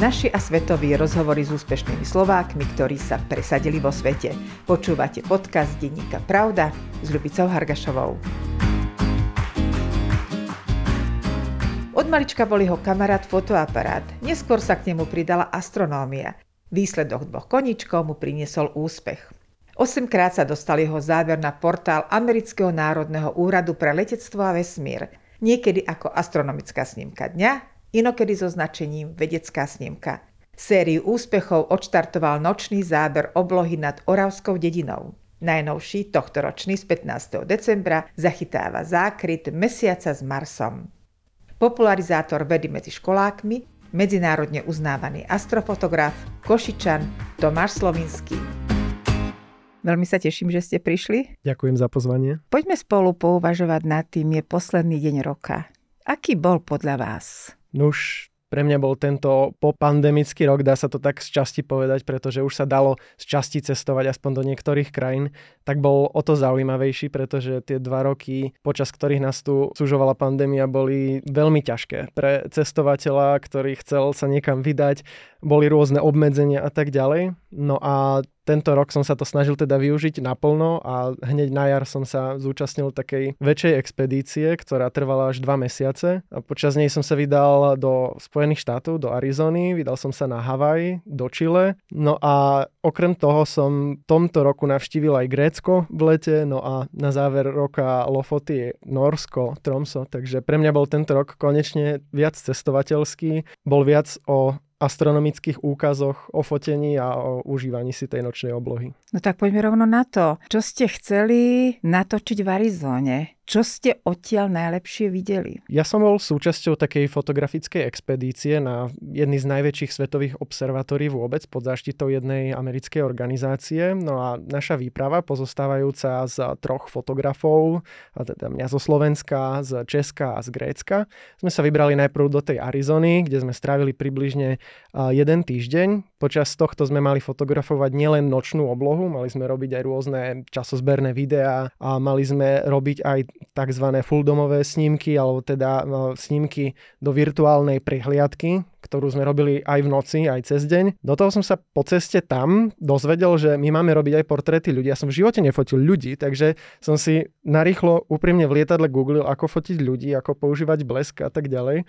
Naši a svetoví rozhovory s úspešnými Slovákmi, ktorí sa presadili vo svete. Počúvate podcast Denníka Pravda s Ľubicou Hargašovou. Od malička bol jeho kamarát fotoaparát, neskôr sa k nemu pridala astronómia. Výsledok dvoch koničkov mu priniesol úspech. Osemkrát sa dostal jeho záver na portál Amerického národného úradu pre letectvo a vesmír. Niekedy ako astronomická snímka dňa, inokedy so značením vedecká snímka. Sériu úspechov odštartoval nočný záber oblohy nad Oravskou dedinou. Najnovší tohtoročný z 15. decembra zachytáva zákryt mesiaca s Marsom. Popularizátor vedy medzi školákmi, medzinárodne uznávaný astrofotograf, Košičan Tomáš Slovinský. Veľmi sa teším, že ste prišli. Ďakujem za pozvanie. Poďme spolu pouvažovať nad tým, je posledný deň roka. Aký bol podľa vás? Nuž, pre mňa bol tento popandemický rok, dá sa to tak z časti povedať, pretože už sa dalo z časti cestovať aspoň do niektorých krajín, tak bol o to zaujímavejší, pretože tie dva roky, počas ktorých nás tu súžovala pandémia, boli veľmi ťažké pre cestovateľa, ktorý chcel sa niekam vydať, boli rôzne obmedzenia a tak ďalej. No a tento rok som sa to snažil teda využiť naplno a hneď na jar som sa zúčastnil takej väčšej expedície, ktorá trvala až dva mesiace. A počas nej som sa vydal do Spojených štátov, do Arizony, vydal som sa na Havaj, do Chile. No a okrem toho som tomto roku navštívil aj Grécko v lete, no a na záver roka Lofoty Norsko, Tromso, takže pre mňa bol tento rok konečne viac cestovateľský, bol viac o astronomických úkazoch o fotení a o užívaní si tej nočnej oblohy. No tak poďme rovno na to. Čo ste chceli natočiť v Arizóne? Čo ste odtiaľ najlepšie videli? Ja som bol súčasťou takej fotografickej expedície na jedný z najväčších svetových observatórií vôbec pod záštitou jednej americkej organizácie. No a naša výprava pozostávajúca z troch fotografov, a teda mňa zo Slovenska, z Česka a z Grécka, sme sa vybrali najprv do tej Arizony, kde sme strávili približne jeden týždeň. Počas tohto sme mali fotografovať nielen nočnú oblohu, mali sme robiť aj rôzne časozberné videá a mali sme robiť aj tzv. fulldomové snímky, alebo teda no, snímky do virtuálnej prehliadky, ktorú sme robili aj v noci, aj cez deň. Do toho som sa po ceste tam dozvedel, že my máme robiť aj portréty ľudí. Ja som v živote nefotil ľudí, takže som si narýchlo úprimne v lietadle googlil, ako fotiť ľudí, ako používať blesk a tak ďalej.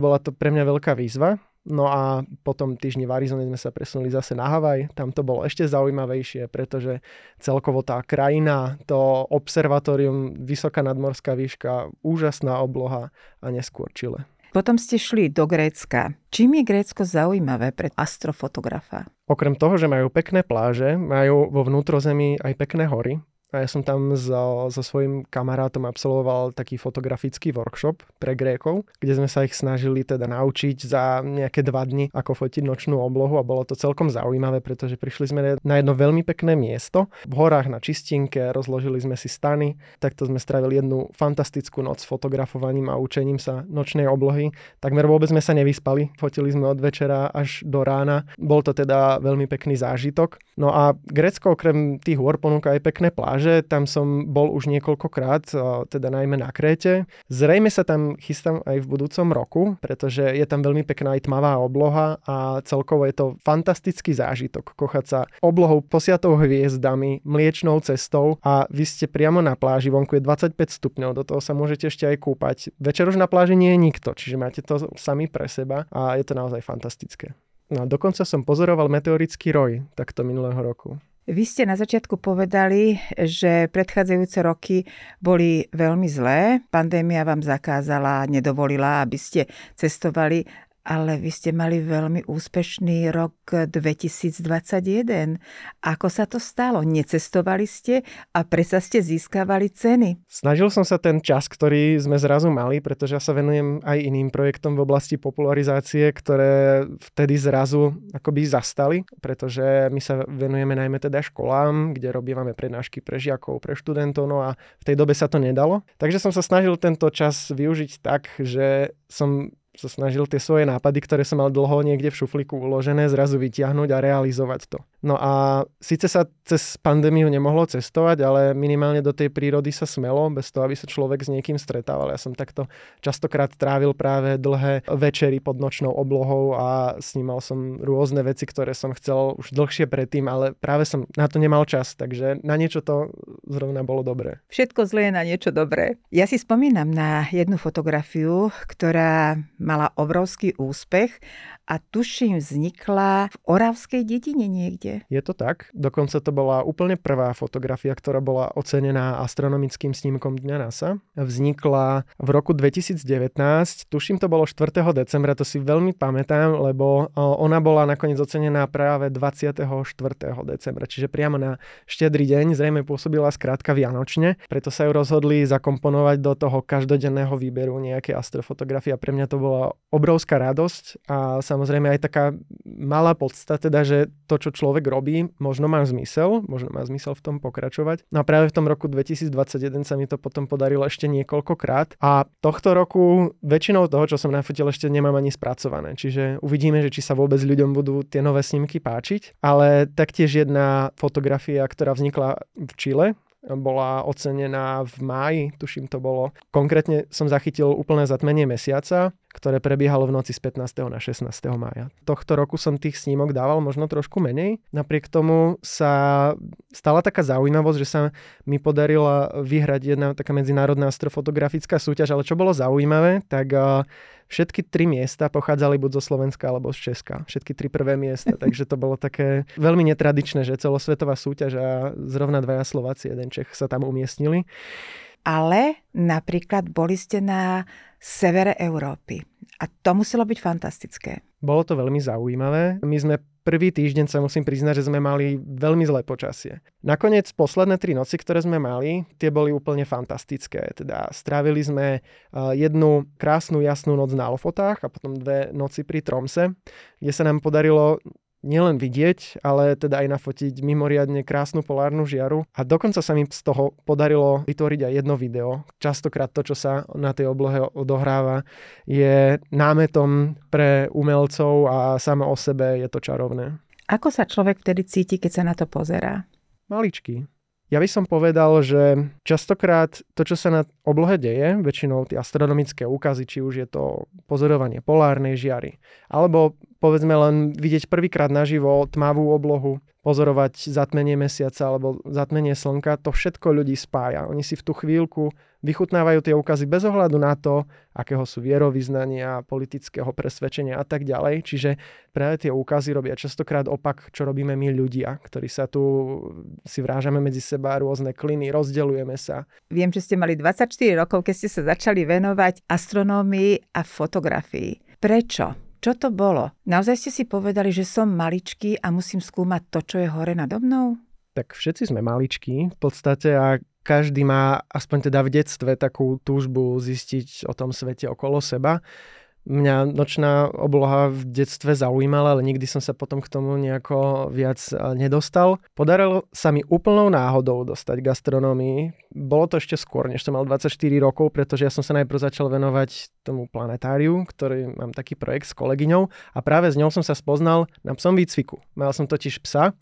Bola to pre mňa veľká výzva. No a potom týždni v Arizone sme sa presunuli zase na Havaj. Tam to bolo ešte zaujímavejšie, pretože celkovo tá krajina, to observatórium, vysoká nadmorská výška, úžasná obloha a neskôr Chile. Potom ste šli do Grécka. Čím je Grécko zaujímavé pre astrofotografa? Okrem toho, že majú pekné pláže, majú vo vnútrozemí aj pekné hory, a ja som tam so, so svojím kamarátom absolvoval taký fotografický workshop pre Grékov, kde sme sa ich snažili teda naučiť za nejaké dva dni, ako fotiť nočnú oblohu a bolo to celkom zaujímavé, pretože prišli sme na jedno veľmi pekné miesto. V horách na čistinke rozložili sme si stany, takto sme strávili jednu fantastickú noc fotografovaním a učením sa nočnej oblohy. Takmer vôbec sme sa nevyspali, fotili sme od večera až do rána. Bol to teda veľmi pekný zážitok. No a Grécko okrem tých hôr ponúka aj pekné pláže, pláže, tam som bol už niekoľkokrát, teda najmä na Kréte. Zrejme sa tam chystám aj v budúcom roku, pretože je tam veľmi pekná aj tmavá obloha a celkovo je to fantastický zážitok kochať sa oblohou posiatou hviezdami, mliečnou cestou a vy ste priamo na pláži, vonku je 25 stupňov, do toho sa môžete ešte aj kúpať. Večer už na pláži nie je nikto, čiže máte to sami pre seba a je to naozaj fantastické. No a dokonca som pozoroval meteorický roj takto minulého roku. Vy ste na začiatku povedali, že predchádzajúce roky boli veľmi zlé. Pandémia vám zakázala, nedovolila, aby ste cestovali ale vy ste mali veľmi úspešný rok 2021. Ako sa to stalo? Necestovali ste a presa ste získavali ceny? Snažil som sa ten čas, ktorý sme zrazu mali, pretože ja sa venujem aj iným projektom v oblasti popularizácie, ktoré vtedy zrazu akoby zastali, pretože my sa venujeme najmä teda školám, kde robívame prednášky pre žiakov, pre študentov, no a v tej dobe sa to nedalo. Takže som sa snažil tento čas využiť tak, že som sa snažil tie svoje nápady, ktoré som mal dlho niekde v šuflíku uložené, zrazu vytiahnuť a realizovať to. No a síce sa cez pandémiu nemohlo cestovať, ale minimálne do tej prírody sa smelo, bez toho, aby sa človek s niekým stretával. Ja som takto častokrát trávil práve dlhé večery pod nočnou oblohou a snímal som rôzne veci, ktoré som chcel už dlhšie predtým, ale práve som na to nemal čas, takže na niečo to zrovna bolo dobré. Všetko zlé je na niečo dobré. Ja si spomínam na jednu fotografiu, ktorá mala obrovský úspech a tuším vznikla v Oravskej dedine niekde. Je to tak. Dokonca to bola úplne prvá fotografia, ktorá bola ocenená astronomickým snímkom Dňa NASA. Vznikla v roku 2019, tuším to bolo 4. decembra, to si veľmi pamätám, lebo ona bola nakoniec ocenená práve 24. decembra, čiže priamo na štedrý deň, zrejme pôsobila skrátka vianočne, preto sa ju rozhodli zakomponovať do toho každodenného výberu nejaké astrofotografie a pre mňa to bola obrovská radosť a sa samozrejme aj taká malá podstata, teda, že to, čo človek robí, možno má zmysel, možno má zmysel v tom pokračovať. No a práve v tom roku 2021 sa mi to potom podarilo ešte niekoľkokrát a tohto roku väčšinou toho, čo som nafotil, ešte nemám ani spracované. Čiže uvidíme, že či sa vôbec ľuďom budú tie nové snímky páčiť. Ale taktiež jedna fotografia, ktorá vznikla v Čile, bola ocenená v máji, tuším to bolo. Konkrétne som zachytil úplné zatmenie mesiaca, ktoré prebiehalo v noci z 15. na 16. mája. Tohto roku som tých snímok dával možno trošku menej. Napriek tomu sa stala taká zaujímavosť, že sa mi podarila vyhrať jedna taká medzinárodná astrofotografická súťaž, ale čo bolo zaujímavé, tak Všetky tri miesta pochádzali buď zo Slovenska alebo z Česka. Všetky tri prvé miesta, takže to bolo také veľmi netradičné, že celosvetová súťaž a zrovna dvaja Slováci, jeden Čech sa tam umiestnili. Ale napríklad boli ste na severe Európy. A to muselo byť fantastické. Bolo to veľmi zaujímavé. My sme prvý týždeň sa musím priznať, že sme mali veľmi zlé počasie. Nakoniec posledné tri noci, ktoré sme mali, tie boli úplne fantastické. Teda strávili sme jednu krásnu jasnú noc na Lofotách a potom dve noci pri Tromse, kde sa nám podarilo nielen vidieť, ale teda aj nafotiť mimoriadne krásnu polárnu žiaru. A dokonca sa mi z toho podarilo vytvoriť aj jedno video. Častokrát to, čo sa na tej oblohe odohráva, je námetom pre umelcov a samo o sebe je to čarovné. Ako sa človek vtedy cíti, keď sa na to pozerá? Maličký. Ja by som povedal, že častokrát to, čo sa na oblohe deje, väčšinou tie astronomické úkazy, či už je to pozorovanie polárnej žiary, alebo povedzme len vidieť prvýkrát naživo tmavú oblohu, pozorovať zatmenie mesiaca alebo zatmenie slnka, to všetko ľudí spája. Oni si v tú chvíľku vychutnávajú tie úkazy bez ohľadu na to, akého sú vierovýznania, politického presvedčenia a tak ďalej. Čiže práve tie úkazy robia častokrát opak, čo robíme my ľudia, ktorí sa tu si vrážame medzi seba rôzne kliny, rozdeľujeme sa. Viem, že ste mali 24 rokov, keď ste sa začali venovať astronómii a fotografii. Prečo? Čo to bolo? Naozaj ste si povedali, že som maličký a musím skúmať to, čo je hore nado mnou? Tak všetci sme maličkí v podstate a každý má aspoň teda v detstve takú túžbu zistiť o tom svete okolo seba mňa nočná obloha v detstve zaujímala, ale nikdy som sa potom k tomu nejako viac nedostal. Podarilo sa mi úplnou náhodou dostať gastronómii. Bolo to ešte skôr, než som mal 24 rokov, pretože ja som sa najprv začal venovať tomu planetáriu, ktorý mám taký projekt s kolegyňou a práve s ňou som sa spoznal na psom výcviku. Mal som totiž psa,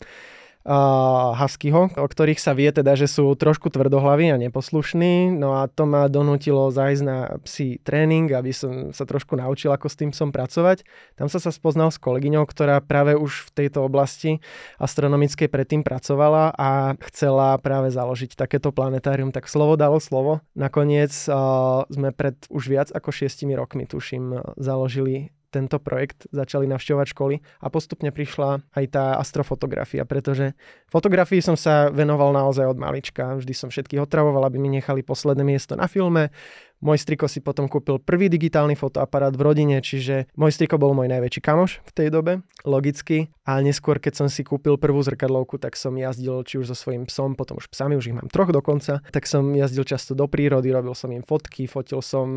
huskyho, o ktorých sa vie teda, že sú trošku tvrdohlaví a neposlušní. No a to ma donútilo zájsť na psí tréning, aby som sa trošku naučil, ako s tým som pracovať. Tam sa sa spoznal s kolegyňou, ktorá práve už v tejto oblasti astronomickej predtým pracovala a chcela práve založiť takéto planetárium. Tak slovo dalo slovo. Nakoniec uh, sme pred už viac ako šiestimi rokmi, tuším, založili tento projekt, začali navštevovať školy a postupne prišla aj tá astrofotografia, pretože fotografii som sa venoval naozaj od malička. Vždy som všetkých otravoval, aby mi nechali posledné miesto na filme. Môj striko si potom kúpil prvý digitálny fotoaparát v rodine, čiže môj striko bol môj najväčší kamoš v tej dobe, logicky. A neskôr, keď som si kúpil prvú zrkadlovku, tak som jazdil či už so svojím psom, potom už psami, už ich mám troch dokonca, tak som jazdil často do prírody, robil som im fotky, fotil som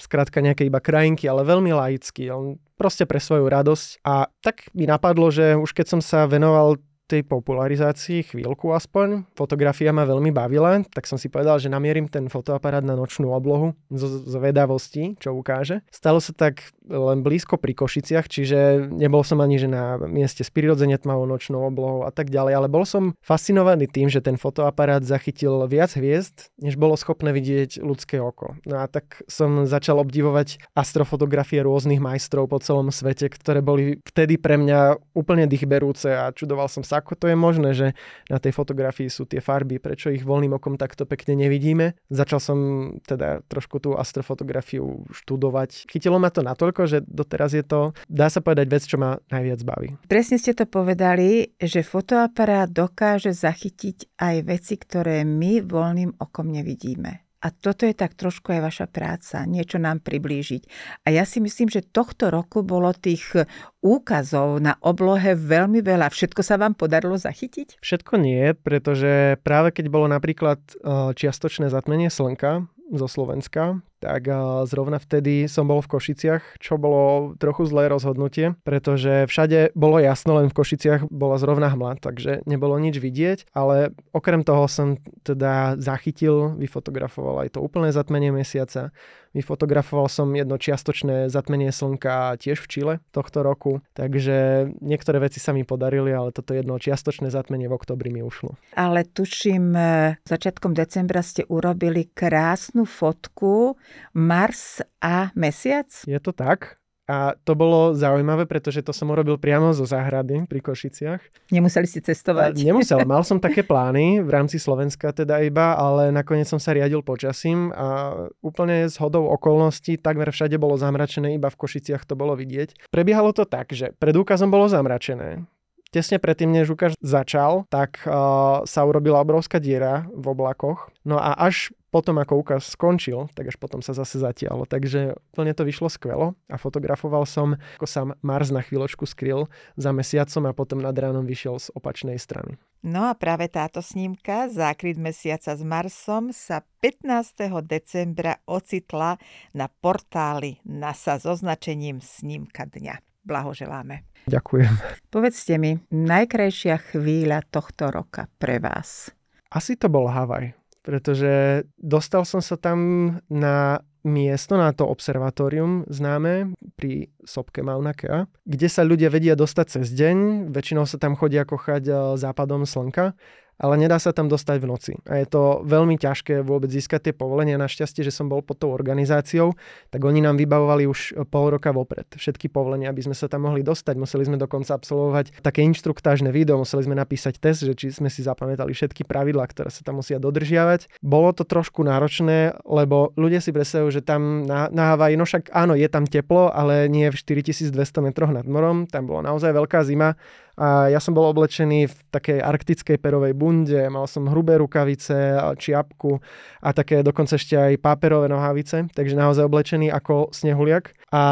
skrátka nejaké iba krajinky, ale veľmi laicky, proste pre svoju radosť. A tak mi napadlo, že už keď som sa venoval tej popularizácii chvíľku aspoň. Fotografia ma veľmi bavila, tak som si povedal, že namierim ten fotoaparát na nočnú oblohu zo zvedavosti, čo ukáže. Stalo sa tak len blízko pri Košiciach, čiže nebol som ani že na mieste s prirodzene tmavou nočnou oblohou a tak ďalej, ale bol som fascinovaný tým, že ten fotoaparát zachytil viac hviezd, než bolo schopné vidieť ľudské oko. No a tak som začal obdivovať astrofotografie rôznych majstrov po celom svete, ktoré boli vtedy pre mňa úplne dýchberúce a čudoval som sa, ako to je možné, že na tej fotografii sú tie farby, prečo ich voľným okom takto pekne nevidíme. Začal som teda trošku tú astrofotografiu študovať. Chytilo ma to natoľko, že doteraz je to, dá sa povedať, vec, čo ma najviac baví. Presne ste to povedali, že fotoaparát dokáže zachytiť aj veci, ktoré my voľným okom nevidíme. A toto je tak trošku aj vaša práca, niečo nám priblížiť. A ja si myslím, že tohto roku bolo tých úkazov na oblohe veľmi veľa. Všetko sa vám podarilo zachytiť? Všetko nie, pretože práve keď bolo napríklad eh, čiastočné zatmenie slnka zo Slovenska, tak zrovna vtedy som bol v Košiciach, čo bolo trochu zlé rozhodnutie, pretože všade bolo jasno, len v Košiciach bola zrovna hmla, takže nebolo nič vidieť, ale okrem toho som teda zachytil, vyfotografoval aj to úplné zatmenie mesiaca, vyfotografoval som jedno čiastočné zatmenie slnka tiež v Čile tohto roku, takže niektoré veci sa mi podarili, ale toto jedno čiastočné zatmenie v oktobri mi ušlo. Ale tuším, e, začiatkom decembra ste urobili krásnu fotku Mars a Mesiac? Je to tak. A to bolo zaujímavé, pretože to som urobil priamo zo záhrady pri Košiciach. Nemuseli si cestovať. Nemusel, mal som také plány v rámci Slovenska teda iba, ale nakoniec som sa riadil počasím a úplne s hodou okolností takmer všade bolo zamračené, iba v Košiciach to bolo vidieť. Prebiehalo to tak, že pred úkazom bolo zamračené, tesne predtým, než ukáž začal, tak uh, sa urobila obrovská diera v oblakoch. No a až potom, ako ukaz skončil, tak až potom sa zase zatialo. Takže úplne to vyšlo skvelo a fotografoval som, ako sa Mars na chvíľočku skryl za mesiacom a potom nad ránom vyšiel z opačnej strany. No a práve táto snímka, zákryt mesiaca s Marsom, sa 15. decembra ocitla na portáli NASA s označením snímka dňa. Blahoželáme. Ďakujem. Povedzte mi, najkrajšia chvíľa tohto roka pre vás? Asi to bol Havaj pretože dostal som sa tam na miesto, na to observatórium známe pri sopke Mauna Kea, kde sa ľudia vedia dostať cez deň, väčšinou sa tam chodia kochať eh, západom slnka ale nedá sa tam dostať v noci. A je to veľmi ťažké vôbec získať tie povolenia. Našťastie, že som bol pod tou organizáciou, tak oni nám vybavovali už pol roka vopred všetky povolenia, aby sme sa tam mohli dostať. Museli sme dokonca absolvovať také inštruktážne video, museli sme napísať test, že či sme si zapamätali všetky pravidlá, ktoré sa tam musia dodržiavať. Bolo to trošku náročné, lebo ľudia si predstavujú, že tam na, na Havaji, no však áno, je tam teplo, ale nie v 4200 metroch nad morom, tam bola naozaj veľká zima a ja som bol oblečený v takej arktickej perovej bunde, mal som hrubé rukavice, čiapku a také dokonca ešte aj páperové nohavice, takže naozaj oblečený ako snehuliak. A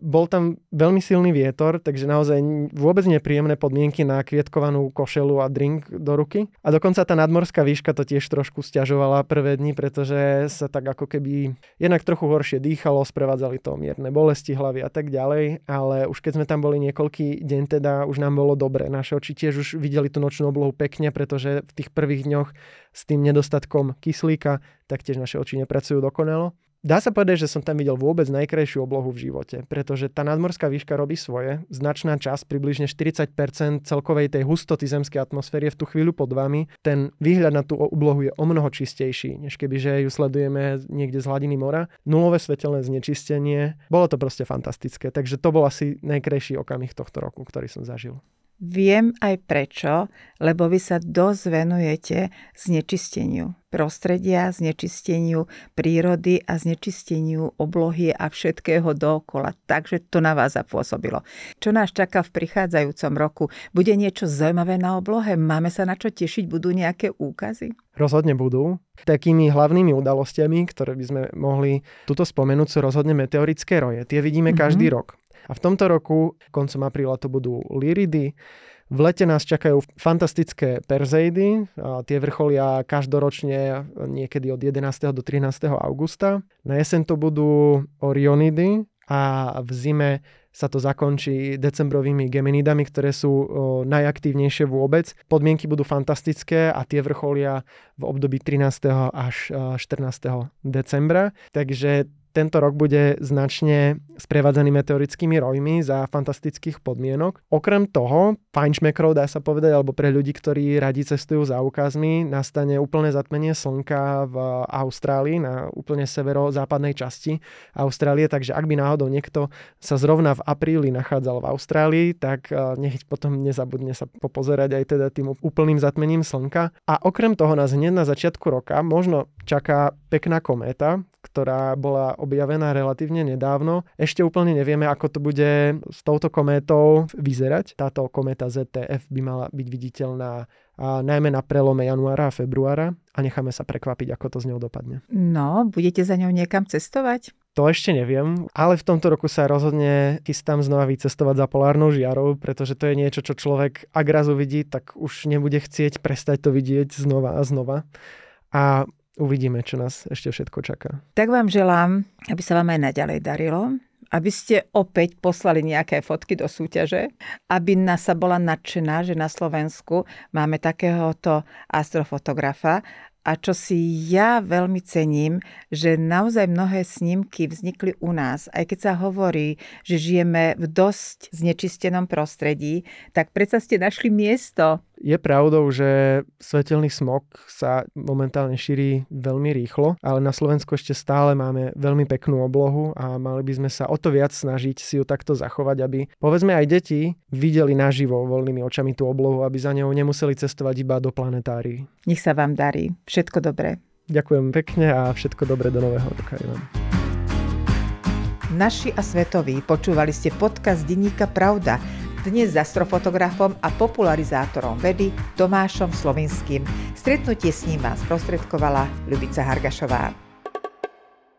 bol tam veľmi silný vietor, takže naozaj vôbec nepríjemné podmienky na kvietkovanú košelu a drink do ruky. A dokonca tá nadmorská výška to tiež trošku stiažovala prvé dni, pretože sa tak ako keby jednak trochu horšie dýchalo, sprevádzali to mierne bolesti hlavy a tak ďalej, ale už keď sme tam boli niekoľký deň, teda už nám bolo bolo dobre. Naše oči tiež už videli tú nočnú oblohu pekne, pretože v tých prvých dňoch s tým nedostatkom kyslíka taktiež naše oči nepracujú dokonalo. Dá sa povedať, že som tam videl vôbec najkrajšiu oblohu v živote, pretože tá nadmorská výška robí svoje. Značná časť, približne 40% celkovej tej hustoty zemskej atmosféry je v tú chvíľu pod vami. Ten výhľad na tú oblohu je o mnoho čistejší, než keby že ju sledujeme niekde z hladiny mora. Nulové svetelné znečistenie. Bolo to proste fantastické, takže to bol asi najkrajší okamih tohto roku, ktorý som zažil. Viem aj prečo, lebo vy sa dosť venujete znečisteniu prostredia, znečisteniu prírody a znečisteniu oblohy a všetkého dookola. Takže to na vás zapôsobilo. Čo nás čaká v prichádzajúcom roku? Bude niečo zaujímavé na oblohe? Máme sa na čo tešiť? Budú nejaké úkazy? Rozhodne budú. Takými hlavnými udalostiami, ktoré by sme mohli tuto spomenúť, sú rozhodne meteorické roje. Tie vidíme mm-hmm. každý rok. A v tomto roku, koncom apríla, to budú Liridy. V lete nás čakajú fantastické Perzeidy, tie vrcholia každoročne niekedy od 11. do 13. augusta. Na jeseň to budú Orionidy a v zime sa to zakončí decembrovými Geminidami, ktoré sú najaktívnejšie vôbec. Podmienky budú fantastické a tie vrcholia v období 13. až 14. decembra. Takže tento rok bude značne sprevádzaný meteorickými rojmi za fantastických podmienok. Okrem toho, fajnšmekrov dá sa povedať, alebo pre ľudí, ktorí radi cestujú za úkazmi, nastane úplné zatmenie slnka v Austrálii, na úplne severo-západnej časti Austrálie, takže ak by náhodou niekto sa zrovna v apríli nachádzal v Austrálii, tak eh, nech potom nezabudne sa popozerať aj teda tým úplným zatmením slnka. A okrem toho nás hneď na začiatku roka možno čaká pekná kométa, ktorá bola objavená relatívne nedávno. Ešte úplne nevieme, ako to bude s touto kométou vyzerať. Táto kométa ZTF by mala byť viditeľná a najmä na prelome januára a februára a necháme sa prekvapiť, ako to z ňou dopadne. No, budete za ňou niekam cestovať? To ešte neviem, ale v tomto roku sa rozhodne chystám znova vycestovať za polárnou žiarou, pretože to je niečo, čo človek, ak raz uvidí, tak už nebude chcieť prestať to vidieť znova a znova. A uvidíme, čo nás ešte všetko čaká. Tak vám želám, aby sa vám aj naďalej darilo, aby ste opäť poslali nejaké fotky do súťaže, aby NASA bola nadšená, že na Slovensku máme takéhoto astrofotografa a čo si ja veľmi cením, že naozaj mnohé snímky vznikli u nás. Aj keď sa hovorí, že žijeme v dosť znečistenom prostredí, tak predsa ste našli miesto, je pravdou, že svetelný smog sa momentálne šíri veľmi rýchlo, ale na Slovensku ešte stále máme veľmi peknú oblohu a mali by sme sa o to viac snažiť si ju takto zachovať, aby povedzme aj deti videli naživo voľnými očami tú oblohu, aby za ňou nemuseli cestovať iba do planetárií. Nech sa vám darí. Všetko dobré. Ďakujem pekne a všetko dobré do nového roka vám. Naši a svetoví, počúvali ste podcast Denníka Pravda, dnes s astrofotografom a popularizátorom vedy Tomášom Slovinským. Stretnutie s ním vás prostredkovala Ľubica Hargašová.